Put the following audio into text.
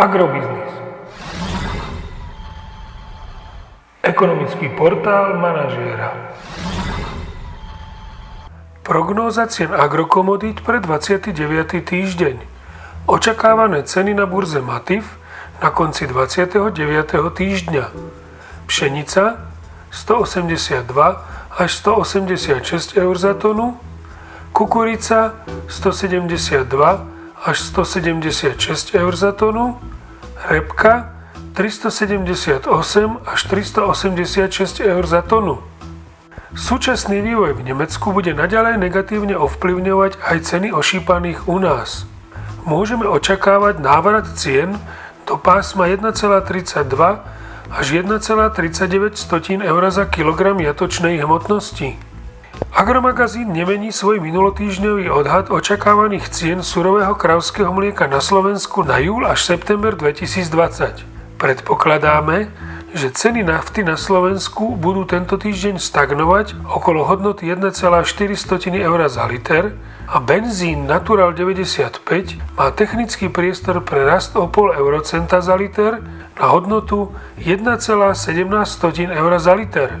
Agrobiznis. Ekonomický portál manažéra. Prognóza cien agrokomodít pre 29. týždeň. Očakávané ceny na burze Matif na konci 29. týždňa. Pšenica 182 až 186 eur za tonu, kukurica 172 až 176 eur za tonu, repka 378 až 386 eur za tonu. Súčasný vývoj v Nemecku bude naďalej negatívne ovplyvňovať aj ceny ošípaných u nás. Môžeme očakávať návrat cien do pásma 1,32 až 1,39 eur za kilogram jatočnej hmotnosti. Agromagazín nemení svoj minulotýždňový odhad očakávaných cien surového kravského mlieka na Slovensku na júl až september 2020. Predpokladáme, že ceny nafty na Slovensku budú tento týždeň stagnovať okolo hodnoty 1,4 eur za liter a benzín Natural 95 má technický priestor pre rast o pol eurocenta za liter na hodnotu 1,17 eur za liter.